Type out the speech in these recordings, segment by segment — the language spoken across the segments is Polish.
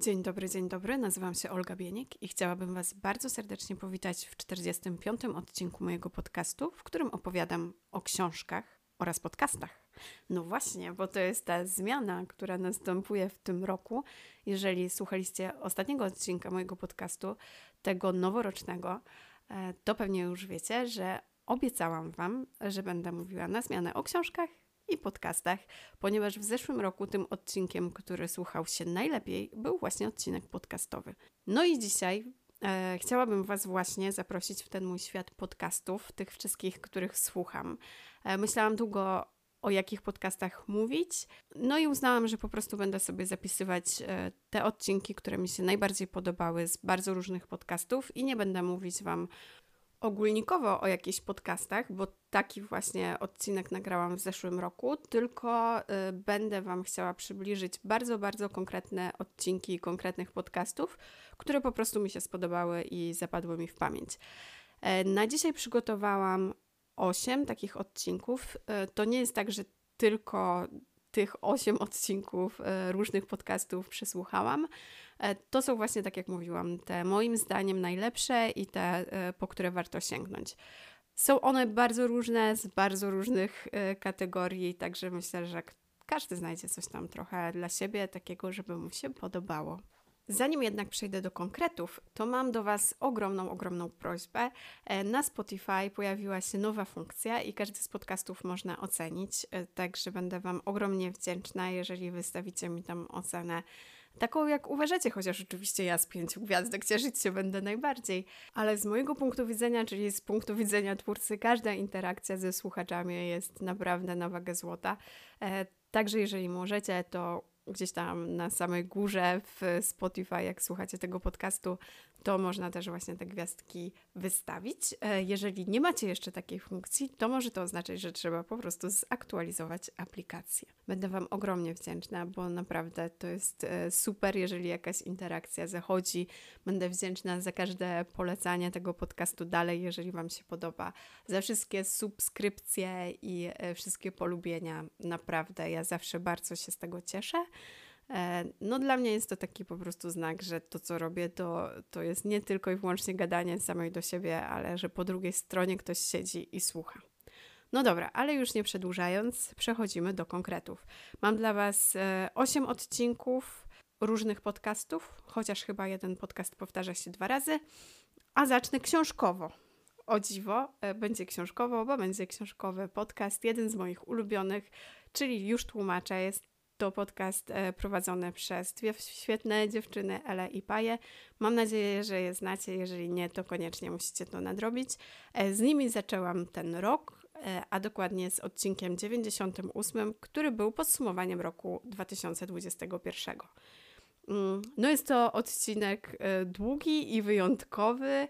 Dzień dobry, dzień dobry. Nazywam się Olga Bienik i chciałabym Was bardzo serdecznie powitać w 45. odcinku mojego podcastu, w którym opowiadam o książkach oraz podcastach. No właśnie, bo to jest ta zmiana, która następuje w tym roku. Jeżeli słuchaliście ostatniego odcinka mojego podcastu, tego noworocznego, e, to pewnie już wiecie, że obiecałam Wam, że będę mówiła na zmianę o książkach i podcastach, ponieważ w zeszłym roku tym odcinkiem, który słuchał się najlepiej, był właśnie odcinek podcastowy. No i dzisiaj e, chciałabym Was właśnie zaprosić w ten mój świat podcastów, tych wszystkich, których słucham. E, myślałam długo o jakich podcastach mówić. No i uznałam, że po prostu będę sobie zapisywać e, te odcinki, które mi się najbardziej podobały z bardzo różnych podcastów i nie będę mówić Wam ogólnikowo o jakichś podcastach, bo taki właśnie odcinek nagrałam w zeszłym roku, tylko y, będę Wam chciała przybliżyć bardzo, bardzo konkretne odcinki konkretnych podcastów, które po prostu mi się spodobały i zapadły mi w pamięć. E, na dzisiaj przygotowałam 8 takich odcinków. E, to nie jest tak, że tylko tych 8 odcinków e, różnych podcastów przesłuchałam. E, to są właśnie, tak jak mówiłam, te moim zdaniem najlepsze i te, e, po które warto sięgnąć. Są one bardzo różne, z bardzo różnych kategorii, także myślę, że każdy znajdzie coś tam trochę dla siebie, takiego, żeby mu się podobało. Zanim jednak przejdę do konkretów, to mam do Was ogromną, ogromną prośbę. Na Spotify pojawiła się nowa funkcja i każdy z podcastów można ocenić, także będę Wam ogromnie wdzięczna, jeżeli wystawicie mi tam ocenę taką jak uważacie, chociaż oczywiście ja z pięciu gwiazdek cieszyć się będę najbardziej, ale z mojego punktu widzenia, czyli z punktu widzenia twórcy, każda interakcja ze słuchaczami jest naprawdę na wagę złota. E, także jeżeli możecie, to gdzieś tam na samej górze w Spotify, jak słuchacie tego podcastu, to można też właśnie te gwiazdki wystawić. E, jeżeli nie macie jeszcze takiej funkcji, to może to oznaczać, że trzeba po prostu zaktualizować aplikację. Będę Wam ogromnie wdzięczna, bo naprawdę to jest e, super, jeżeli jakaś interakcja zachodzi. Będę wdzięczna za każde polecanie tego podcastu dalej, jeżeli Wam się podoba, za wszystkie subskrypcje i e, wszystkie polubienia. Naprawdę, ja zawsze bardzo się z tego cieszę. E, no dla mnie jest to taki po prostu znak, że to co robię to, to jest nie tylko i wyłącznie gadanie samej do siebie, ale że po drugiej stronie ktoś siedzi i słucha. No dobra, ale już nie przedłużając, przechodzimy do konkretów. Mam dla Was 8 e, odcinków różnych podcastów, chociaż chyba jeden podcast powtarza się dwa razy, a zacznę książkowo. O dziwo, e, będzie książkowo, bo będzie książkowy podcast, jeden z moich ulubionych, czyli już tłumaczę, jest to podcast e, prowadzony przez dwie świetne dziewczyny, Ele i Paje. Mam nadzieję, że je znacie. Jeżeli nie, to koniecznie musicie to nadrobić. E, z nimi zaczęłam ten rok, e, a dokładnie z odcinkiem 98, który był podsumowaniem roku 2021. Mm, no jest to odcinek e, długi i wyjątkowy. E,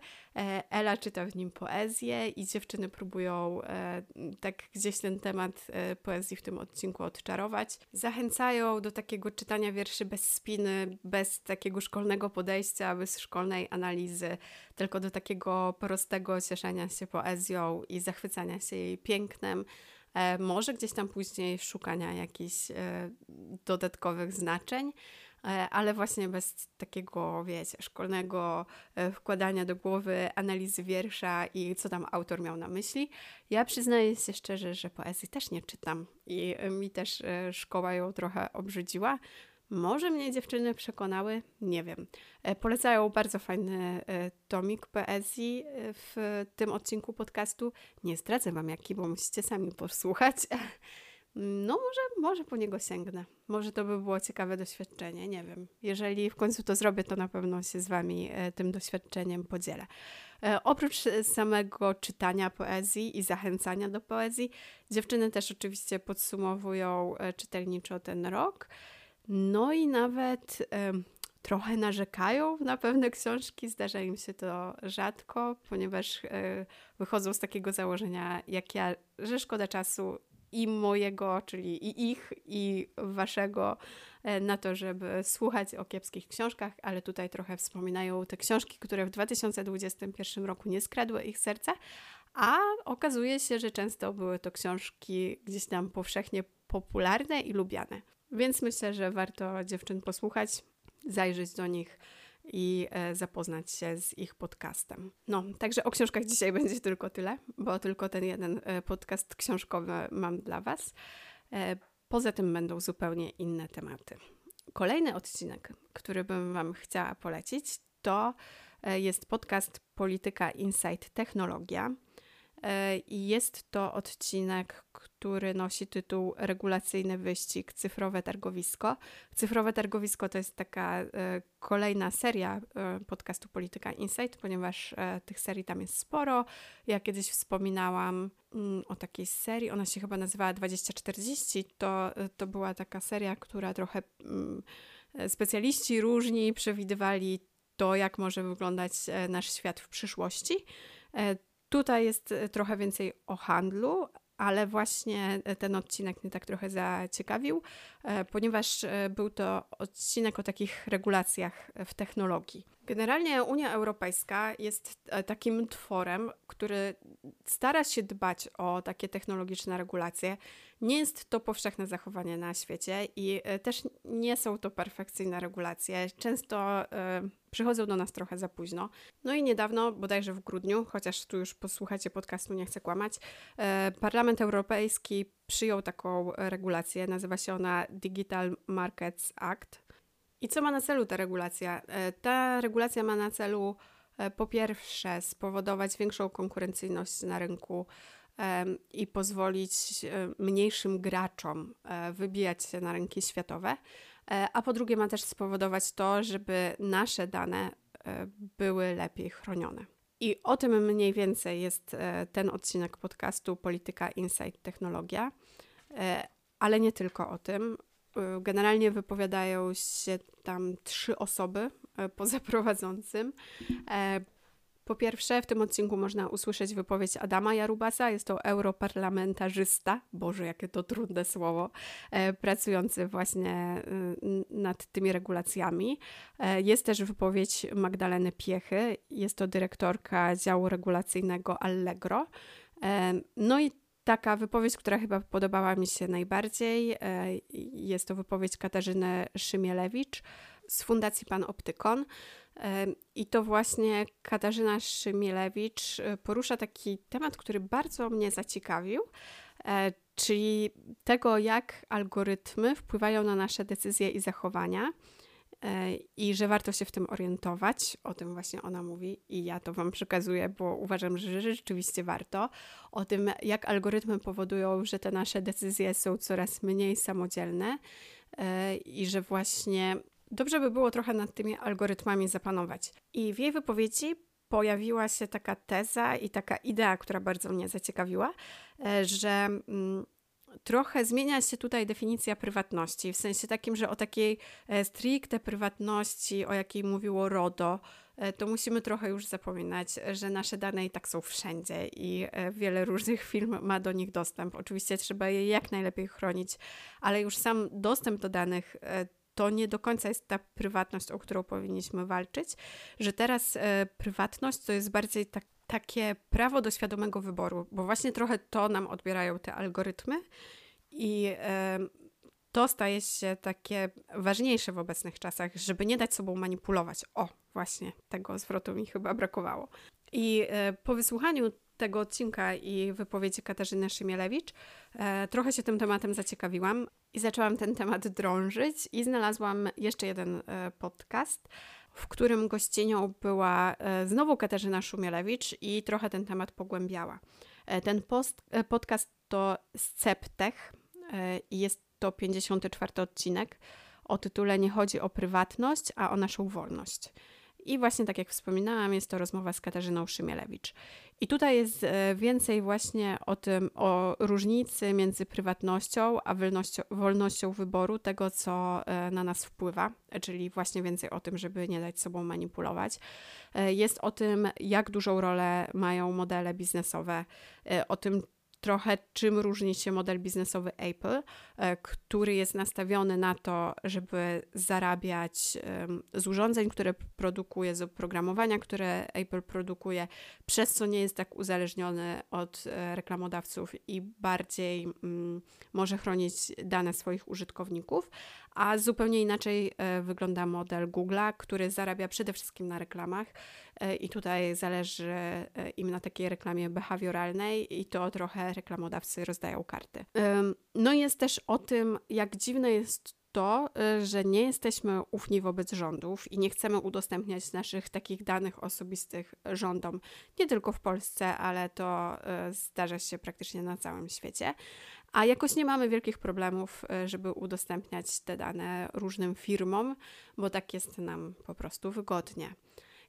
Ela czyta w nim poezję i dziewczyny próbują e, tak gdzieś ten temat poezji w tym odcinku odczarować. Zachęcają do takiego czytania wierszy bez spiny, bez takiego szkolnego podejścia, bez szkolnej analizy, tylko do takiego prostego cieszenia się poezją i zachwycania się jej pięknem. Może gdzieś tam później szukania jakichś dodatkowych znaczeń. E, ale właśnie bez takiego, wiecie, szkolnego e, wkładania do głowy analizy wiersza i co tam autor miał na myśli. Ja przyznaję się szczerze, że poezji też nie czytam i mi też e, szkoła ją trochę obrzydziła. Może mnie dziewczyny przekonały, nie wiem. Polecają bardzo fajny tomik poezji w tym odcinku podcastu. Nie zdradzę Wam jaki, bo musicie sami posłuchać. No może, może po niego sięgnę. Może to by było ciekawe doświadczenie, nie wiem. Jeżeli w końcu to zrobię, to na pewno się z Wami e, tym doświadczeniem podzielę. E, oprócz samego czytania poezji i zachęcania do poezji, dziewczyny też oczywiście podsumowują e, czytelniczo ten rok. No i nawet trochę narzekają na pewne książki. Zdarza im się to rzadko, ponieważ wychodzą z takiego założenia, jak ja, że szkoda czasu i mojego, czyli i ich, i waszego e, na to, żeby słuchać o kiepskich książkach, ale tutaj trochę wspominają te książki, które w 2021 roku nie skradły ich serca, a okazuje się, że często były to książki gdzieś tam powszechnie popularne i lubiane. Więc myślę, że warto dziewczyn posłuchać. zajrzeć do nich i e, zapoznać się z ich podcastem. No, także o książkach dzisiaj będzie tylko tyle, bo tylko ten jeden e, podcast książkowy mam dla Was. E, poza tym będą zupełnie inne tematy. Kolejny odcinek, który bym Wam chciała polecić, to jest podcast Polityka Insight Technologia. E, I jest to odcinek, który nosi tytuł Regulacyjny wyścig Cyfrowe Targowisko. Cyfrowe Targowisko to jest taka e, kolejna seria e, podcastu Polityka Insight, ponieważ tych serii tam jest sporo. Ja kiedyś wspominałam mm, o takiej serii, ona się chyba nazywała 2040. To, to była taka seria, która trochę mm, specjaliści różni przewidywali to, jak może wyglądać nasz świat w przyszłości. Tutaj jest e, trochę więcej o handlu, ale właśnie e, ten odcinek mnie tak trochę zaciekawił, e, ponieważ był to odcinek o takich regulacjach w technologii. Generalnie Unia Europejska jest takim tworem, który stara się dbać o takie technologiczne regulacje. Nie jest to powszechne zachowanie na świecie i też nie są to perfekcyjne regulacje. Często przychodzą do nas trochę za późno. No i niedawno, bodajże w grudniu, chociaż tu już posłuchacie podcastu, nie chcę kłamać, e, Parlament Europejski przyjął taką regulację, nazywa się ona Digital Markets Act. I co ma na celu ta regulacja? E, ta regulacja ma na celu e, po pierwsze spowodować większą konkurencyjność na rynku i pozwolić mniejszym graczom wybijać się na rynki światowe, E, a po drugie ma też spowodować to, żeby nasze dane e, były lepiej chronione. I o tym mniej więcej jest e, ten odcinek podcastu Polityka Insight Technologia, ale nie tylko o tym. Generalnie wypowiadają się tam trzy osoby poza prowadzącym. Po pierwsze, w tym odcinku można usłyszeć wypowiedź Adama Jarubasa, jest to europarlamentarzysta, Boże, jakie to trudne słowo, e, pracujący właśnie y, nad tymi regulacjami. E, jest też wypowiedź Magdaleny Piechy, jest to dyrektorka działu regulacyjnego Allegro. E, no i taka wypowiedź, która chyba podobała mi się najbardziej, jest to wypowiedź Katarzyny Szymielewicz z Fundacji Pan Optykon. I to właśnie Katarzyna Szymielewicz e, porusza taki temat, który bardzo mnie zaciekawił, e, czyli tego, jak algorytmy wpływają na nasze decyzje i zachowania e, i że warto się w tym orientować. O tym właśnie ona mówi i ja to Wam przekazuję, bo uważam, że rzeczywiście warto. O tym, jak algorytmy powodują, że te nasze decyzje są coraz mniej samodzielne i że właśnie dobrze by było trochę nad tymi algorytmami zapanować. I w jej wypowiedzi pojawiła się taka teza i taka idea, która bardzo mnie zaciekawiła, e, że mm, trochę zmienia się tutaj definicja prywatności, w sensie takim, że o takiej e, stricte prywatności, o jakiej mówiło RODO, e, to musimy trochę już zapominać, że nasze dane i tak są wszędzie i wiele różnych firm ma do nich dostęp. Oczywiście trzeba je jak najlepiej chronić, ale już sam dostęp do danych to nie do końca jest ta prywatność, o którą powinniśmy walczyć, że teraz e, prywatność to jest bardziej tak, takie prawo do świadomego wyboru, bo właśnie trochę to nam odbierają te algorytmy i to staje się takie ważniejsze w obecnych czasach, żeby nie dać sobą manipulować. O, właśnie tego zwrotu mi chyba brakowało. I e, po wysłuchaniu tego odcinka i wypowiedzi Katarzyny Szymielewicz e, trochę się tym tematem zaciekawiłam i zaczęłam ten temat drążyć i znalazłam jeszcze jeden e, podcast, w którym gościnią była e, znowu Katarzyna Szumielewicz i trochę ten temat pogłębiała. E, ten post, e, podcast to Sceptech i jest to 54 odcinek o tytule Nie chodzi o prywatność, a o naszą wolność. I właśnie tak jak wspominałam, jest to rozmowa z Katarzyną Szymielewicz. I tutaj jest e, więcej właśnie o tym, o różnicy między prywatnością a wolnością, wolnością wyboru tego, co e, na nas wpływa, czyli właśnie więcej o tym, żeby nie dać sobą manipulować. E, jest o tym, jak dużą rolę mają modele biznesowe, o tym, trochę czym różni się model biznesowy Apple, e, który jest nastawiony na to, żeby zarabiać z urządzeń, które produkuje, z oprogramowania, które Apple produkuje, przez co nie jest tak uzależniony od e, reklamodawców i bardziej mm, może chronić dane swoich użytkowników, a zupełnie inaczej e, wygląda model Google'a, który zarabia przede wszystkim na reklamach i tutaj zależy e, im na takiej reklamie behawioralnej i to trochę reklamodawcy rozdają karty. No jest też o tym, jak dziwne jest to, że nie jesteśmy ufni wobec rządów i nie chcemy udostępniać naszych takich danych osobistych rządom, nie tylko w Polsce, ale to zdarza się praktycznie na całym świecie. A jakoś nie mamy wielkich problemów, e, żeby udostępniać te dane różnym firmom, bo tak jest nam po prostu wygodnie.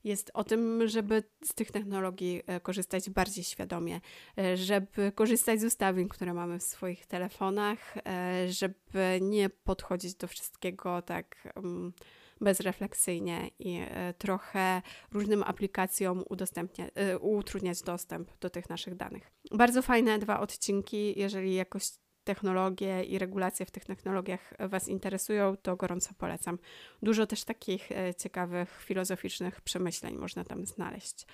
Jest o tym, żeby z tych technologii e, korzystać bardziej świadomie, e, żeby korzystać z ustawień, które mamy w swoich telefonach, żeby nie podchodzić do wszystkiego tak mm, bezrefleksyjnie i trochę różnym aplikacjom utrudniać dostęp do tych naszych danych. Bardzo fajne dwa odcinki, jeżeli jakoś technologie i regulacje w tych technologiach Was interesują, to gorąco polecam. Dużo też takich e, ciekawych, filozoficznych przemyśleń można tam znaleźć.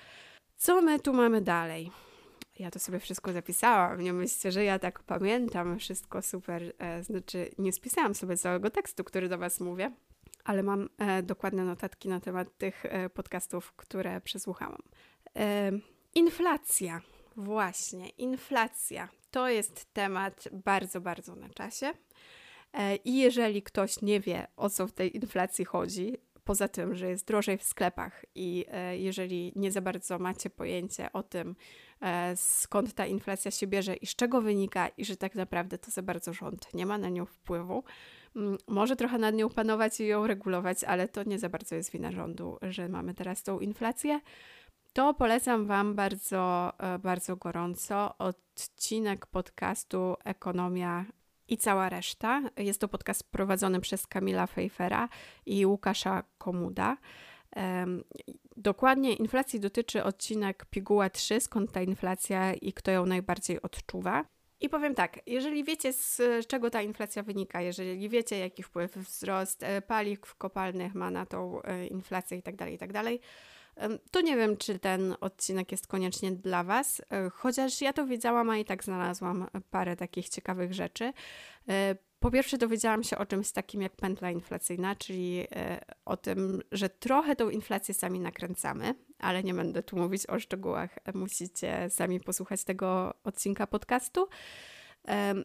Co my tu mamy dalej? Ja to sobie wszystko zapisałam. Nie myślcie, że ja tak pamiętam wszystko super. E, znaczy, nie spisałam sobie całego tekstu, który do Was mówię, ale mam e, dokładne notatki na temat tych podcastów, które przesłuchałam. inflacja. Właśnie, inflacja to jest temat bardzo, bardzo na czasie. E, I jeżeli ktoś nie wie, o co w tej inflacji chodzi, poza tym, że jest drożej w sklepach i e, jeżeli nie za bardzo macie pojęcie o tym, e, skąd ta inflacja się bierze i z czego wynika, i że tak naprawdę to za bardzo rząd nie ma na nią wpływu, mm, może trochę nad nią panować i ją regulować, ale to nie za bardzo jest wina rządu, że mamy teraz tą inflację to polecam Wam bardzo, e, bardzo gorąco odcinek podcastu Ekonomia i cała reszta. Jest to podcast prowadzony przez Kamila Fejfera i Łukasza Komuda. Dokładnie inflacji dotyczy odcinek Piguła 3, skąd ta inflacja i kto ją najbardziej odczuwa. I powiem tak, jeżeli wiecie z czego ta inflacja wynika, jeżeli wiecie jaki wpływ wzrost e, paliw kopalnych ma na tą e, inflację itd., tak itd., tak to nie wiem, czy ten odcinek jest koniecznie dla Was, e, chociaż ja to wiedziałam, a i tak znalazłam parę takich ciekawych rzeczy. E, po pierwsze, dowiedziałam się o czymś takim jak pętla inflacyjna, czyli e, o tym, że trochę tą inflację sami nakręcamy, ale nie będę tu mówić o szczegółach. Musicie sami posłuchać tego odcinka podcastu.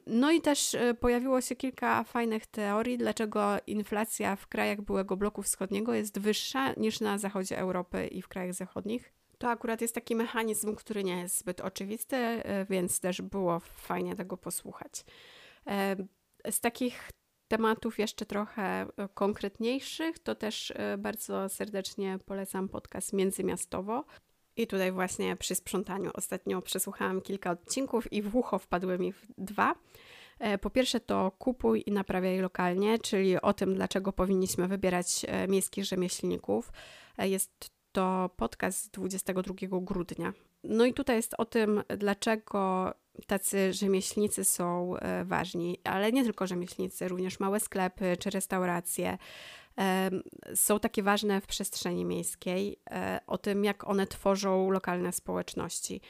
No i też e, pojawiło się kilka fajnych teorii, dlaczego inflacja w krajach byłego bloku wschodniego jest wyższa niż na zachodzie Europy i w krajach zachodnich. To akurat jest taki mechanizm, który nie jest zbyt oczywisty, e, więc też było fajnie tego posłuchać. Z takich tematów jeszcze trochę e, konkretniejszych, to też bardzo serdecznie polecam podcast Międzymiastowo. I tutaj właśnie przy sprzątaniu ostatnio przesłuchałam kilka odcinków i w ucho wpadły mi dwa. E, po pierwsze to kupuj i naprawiaj lokalnie, czyli o tym, dlaczego powinniśmy wybierać e, miejskich rzemieślników. E, jest to podcast z 22 grudnia. No i tutaj jest o tym, dlaczego tacy rzemieślnicy są ważni, ale nie tylko rzemieślnicy, również małe sklepy czy restauracje, są takie ważne w przestrzeni miejskiej, e, o tym, jak one tworzą lokalne społeczności.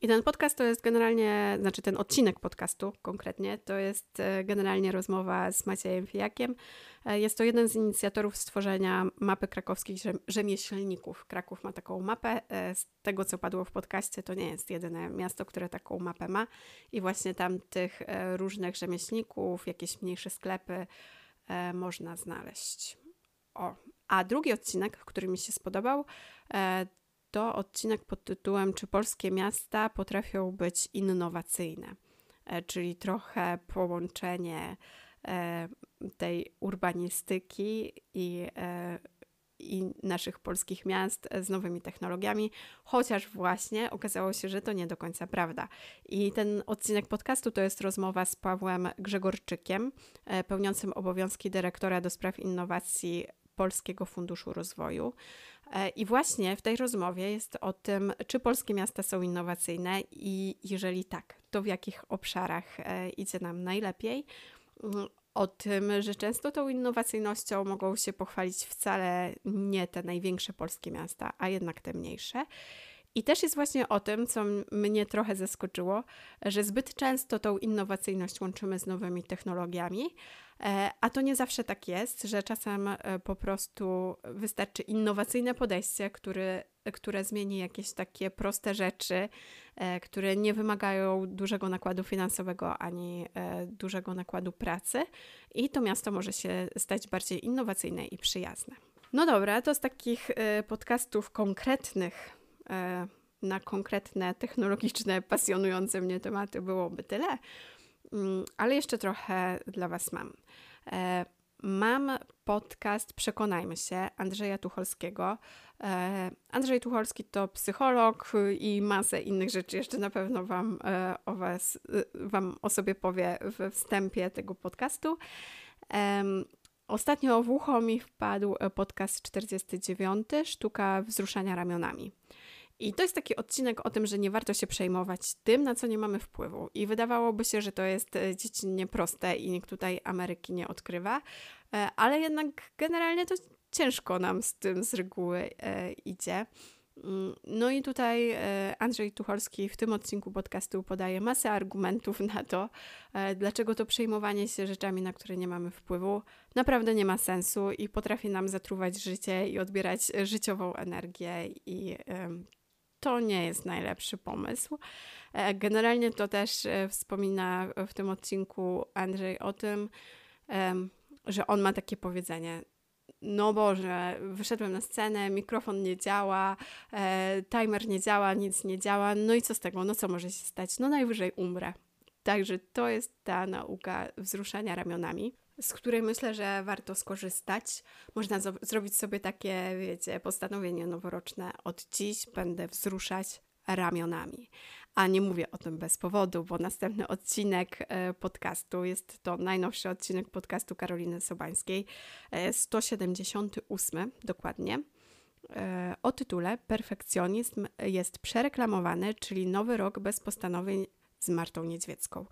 I ten podcast to jest generalnie, znaczy ten odcinek podcastu konkretnie, to jest e, generalnie rozmowa z Maciejem Fijakiem. E, jest to jeden z inicjatorów stworzenia mapy krakowskich rzemieślników. Kraków ma taką mapę. Z tego, co padło w podcaście, to nie jest jedyne miasto, które taką mapę ma. I właśnie tam tych różnych rzemieślników, jakieś mniejsze sklepy, e, można znaleźć. O. A drugi odcinek, który mi się spodobał, e, to odcinek pod tytułem Czy polskie miasta potrafią być innowacyjne? E, czyli trochę połączenie e, tej urbanistyki i e, i naszych polskich miast z nowymi technologiami, chociaż właśnie okazało się, że to nie do końca prawda. I ten odcinek podcastu to jest rozmowa z Pawłem Grzegorczykiem, e, pełniącym obowiązki dyrektora do spraw innowacji Polskiego Funduszu Rozwoju. E, I właśnie w tej rozmowie jest o tym, czy polskie miasta są innowacyjne i jeżeli tak, to w jakich obszarach e, idzie nam najlepiej. O tym, że często tą innowacyjnością mogą się pochwalić wcale nie te największe polskie miasta, a jednak te mniejsze. I też jest właśnie o tym, co mnie trochę zaskoczyło, że zbyt często tą innowacyjność łączymy z nowymi technologiami, e, a to nie zawsze tak jest, że czasem e, po prostu wystarczy innowacyjne podejście, który, które zmieni jakieś takie proste rzeczy, e, które nie wymagają dużego nakładu finansowego ani dużego nakładu pracy, i to miasto może się stać bardziej innowacyjne i przyjazne. No dobra, to z takich podcastów konkretnych E, na konkretne, technologiczne, pasjonujące mnie tematy byłoby tyle, mm, ale jeszcze trochę dla Was mam. E, mam podcast Przekonajmy się Andrzeja Tucholskiego. E, Andrzej Tucholski to psycholog i masę innych rzeczy jeszcze na pewno Wam o Was, Wam o sobie powie we wstępie tego podcastu. Ostatnio w ucho mi wpadł podcast 49, Sztuka wzruszania ramionami. I to jest taki odcinek o tym, że nie warto się przejmować tym, na co nie mamy wpływu. I wydawałoby się, że to jest e, dziecinnie proste i nikt tutaj Ameryki nie odkrywa, e, ale jednak generalnie to ciężko nam z tym z reguły e, idzie. Mm, no i tutaj Andrzej Tucholski w tym odcinku podcastu podaje masę argumentów na to, dlaczego to przejmowanie się rzeczami, na które nie mamy wpływu, naprawdę nie ma sensu i potrafi nam zatruwać życie i odbierać życiową energię i to nie jest najlepszy pomysł. E, generalnie to też e, wspomina w tym odcinku Andrzej o tym, że on ma takie powiedzenie. No Boże, wyszedłem na scenę, mikrofon nie działa, e, timer nie działa, nic nie działa, no i co z tego? No co może się stać? No najwyżej umrę. Także to jest ta nauka wzruszania ramionami z której myślę, że warto skorzystać. Można zrobić sobie takie, wiecie, postanowienie noworoczne. Od dziś będę wzruszać ramionami. A nie mówię o tym bez powodu, bo następny odcinek e, podcastu jest to najnowszy odcinek podcastu Karoliny Sobańskiej, 178 e, dokładnie. E, o tytule Perfekcjonizm jest przereklamowany, czyli nowy rok bez postanowień z Martą Niedźwiecką.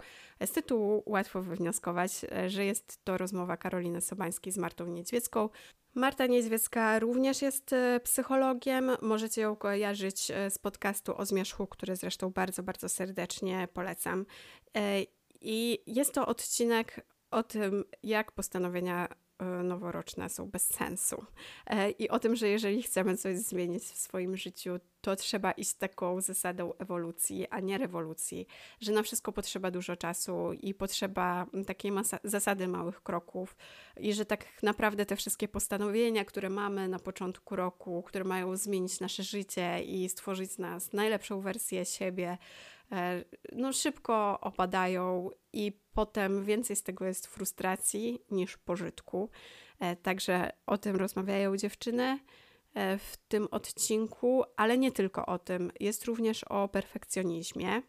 Z tytułu łatwo wywnioskować, że jest to rozmowa Karoliny Sobańskiej z Martą Niedźwiecką. Marta Niedźwiecka również jest e, psychologiem. Możecie ją kojarzyć e, z podcastu o zmierzchu, który zresztą bardzo, bardzo serdecznie polecam. E, I jest to odcinek o tym, jak postanowienia E, noworoczne są bez sensu. E, I o tym, że jeżeli chcemy coś zmienić w swoim życiu, to trzeba iść taką zasadą ewolucji, a nie rewolucji, że na wszystko potrzeba dużo czasu i potrzeba takiej zasady małych kroków, i że tak naprawdę te wszystkie postanowienia, które mamy na początku roku, które mają zmienić nasze życie i stworzyć z nas najlepszą wersję siebie, E, no szybko opadają i potem więcej z tego jest frustracji niż pożytku. E, także o tym rozmawiają dziewczyny e, w tym odcinku, ale nie tylko o tym. Jest również o perfekcjonizmie,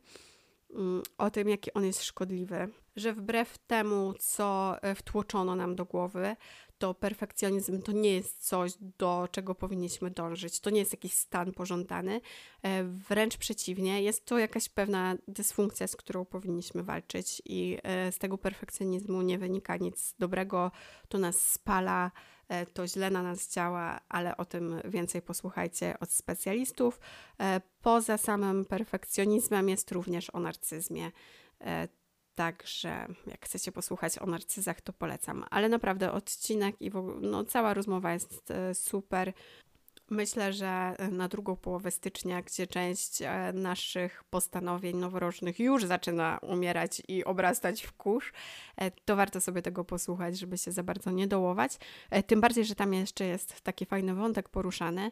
mm, o tym, jaki on jest szkodliwy, że wbrew temu, co wtłoczono nam do głowy, to perfekcjonizm to nie jest coś, do czego powinniśmy dążyć. To nie jest jakiś stan pożądany. E, wręcz przeciwnie, jest to jakaś pewna dysfunkcja, z którą powinniśmy walczyć, i e, z tego perfekcjonizmu nie wynika nic dobrego. To nas spala, e, to źle na nas działa, ale o tym więcej posłuchajcie od specjalistów. Poza samym perfekcjonizmem jest również o narcyzmie Także jak chcecie posłuchać o narcyzach, to polecam. Ale naprawdę odcinek i ogóle, no, cała rozmowa jest e, super. Myślę, że na drugą połowę stycznia, gdzie część e, naszych postanowień noworocznych już zaczyna umierać i obrastać w kurz, e, to warto sobie tego posłuchać, żeby się za bardzo nie dołować. Tym bardziej, że tam jeszcze jest taki fajny wątek poruszany,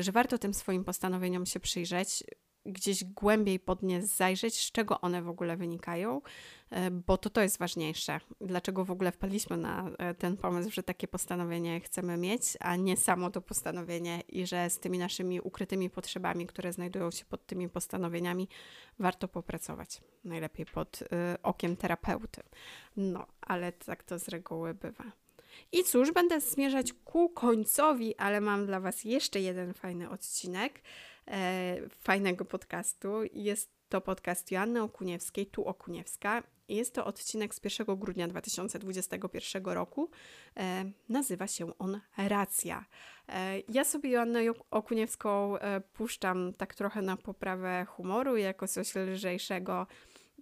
że warto tym swoim postanowieniom się przyjrzeć, gdzieś głębiej pod nie zajrzeć, z czego one w ogóle wynikają, e, bo to to jest ważniejsze. Dlaczego w ogóle wpadliśmy na e, ten pomysł, że takie postanowienie chcemy mieć, a nie samo to postanowienie i że z tymi naszymi ukrytymi potrzebami, które znajdują się pod tymi postanowieniami, warto popracować. Najlepiej pod y, okiem terapeuty. No, ale tak to z reguły bywa. I cóż, będę zmierzać ku końcowi, ale mam dla Was jeszcze jeden fajny odcinek e, fajnego podcastu. Jest to podcast Joanny Okuniewskiej, tu Okuniewska. Jest to odcinek z 1 grudnia 2021 roku. E, nazywa się on Racja. E, ja sobie Joannę Okuniewską e, puszczam tak trochę na poprawę humoru, jako coś lżejszego.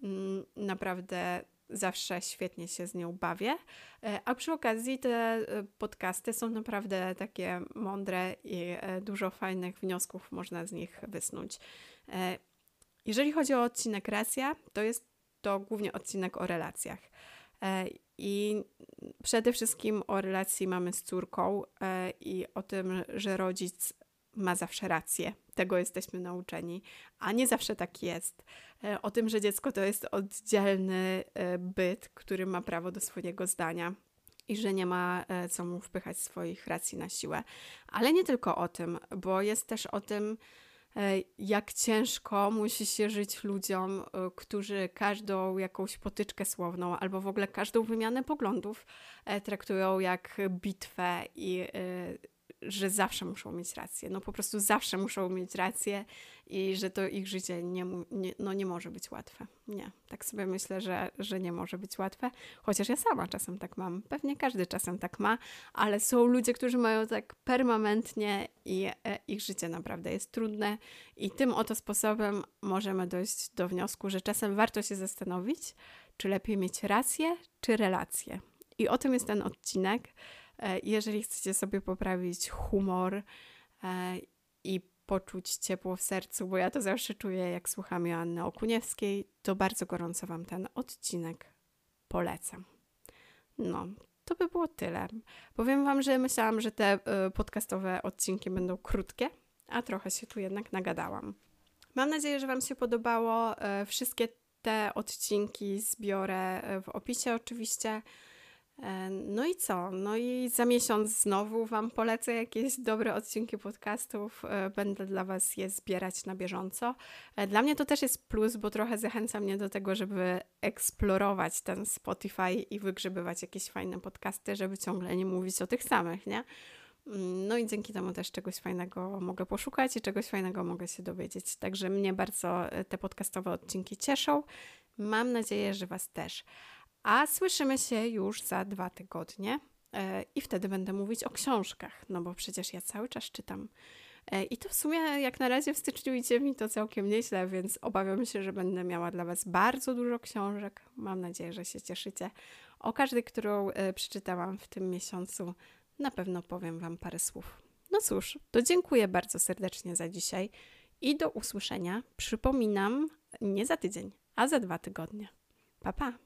Mm, naprawdę zawsze świetnie się z nią bawię. E, a przy okazji te e, podcasty są naprawdę takie mądre i e, dużo fajnych wniosków można z nich wysnuć. Jeżeli chodzi o odcinek Racja, to jest to głównie odcinek o relacjach. I przede wszystkim o relacji mamy z córką i o tym, że rodzic ma zawsze rację. Tego jesteśmy nauczeni, a nie zawsze tak jest. E, o tym, że dziecko to jest oddzielny e, byt, który ma prawo do swojego zdania i że nie ma e, co mu wpychać swoich racji na siłę. Ale nie tylko o tym, bo jest też o tym, jak ciężko musi się żyć ludziom, którzy każdą jakąś potyczkę słowną albo w ogóle każdą wymianę poglądów traktują jak bitwę i że zawsze muszą mieć rację. No po prostu zawsze muszą mieć rację i że to ich życie nie, nie, no nie może być łatwe. Nie, tak sobie myślę, że, że nie może być łatwe, chociaż ja sama czasem tak mam. Pewnie każdy czasem tak ma, ale są ludzie, którzy mają tak permanentnie i e, ich życie naprawdę jest trudne i tym oto sposobem możemy dojść do wniosku, że czasem warto się zastanowić, czy lepiej mieć rację, czy relację. I o tym jest ten odcinek. E, jeżeli chcecie sobie poprawić humor e, i poczuć ciepło w sercu, bo ja to zawsze czuję, jak słucham Joanny Okuniewskiej, to bardzo gorąco Wam ten odcinek polecam. No, to by było tyle. Powiem Wam, że myślałam, że te e, podcastowe odcinki będą krótkie, a trochę się tu jednak nagadałam. Mam nadzieję, że Wam się podobało. Wszystkie te odcinki zbiorę w opisie oczywiście. E, no i co? No i za miesiąc znowu Wam polecę jakieś dobre odcinki podcastów. E, będę dla Was je zbierać na bieżąco. E, dla mnie to też jest plus, bo trochę zachęca mnie do tego, żeby eksplorować ten Spotify i wygrzebywać jakieś fajne podcasty, żeby ciągle nie mówić o tych samych, nie? Mm, no i dzięki temu też czegoś fajnego mogę poszukać i czegoś fajnego mogę się dowiedzieć. Także mnie bardzo te podcastowe odcinki cieszą. Mam nadzieję, że Was też. A słyszymy się już za dwa tygodnie e, i wtedy będę mówić o książkach, no bo przecież ja cały czas czytam. E, I to w sumie jak na razie w styczniu idzie mi to całkiem nieźle, więc obawiam się, że będę miała dla Was bardzo dużo książek. Mam nadzieję, że się cieszycie. O każdej, którą e, przeczytałam w tym miesiącu, na pewno powiem Wam parę słów. No cóż, to dziękuję bardzo serdecznie za dzisiaj i do usłyszenia. Przypominam, nie za tydzień, a za dwa tygodnie. Pa, pa!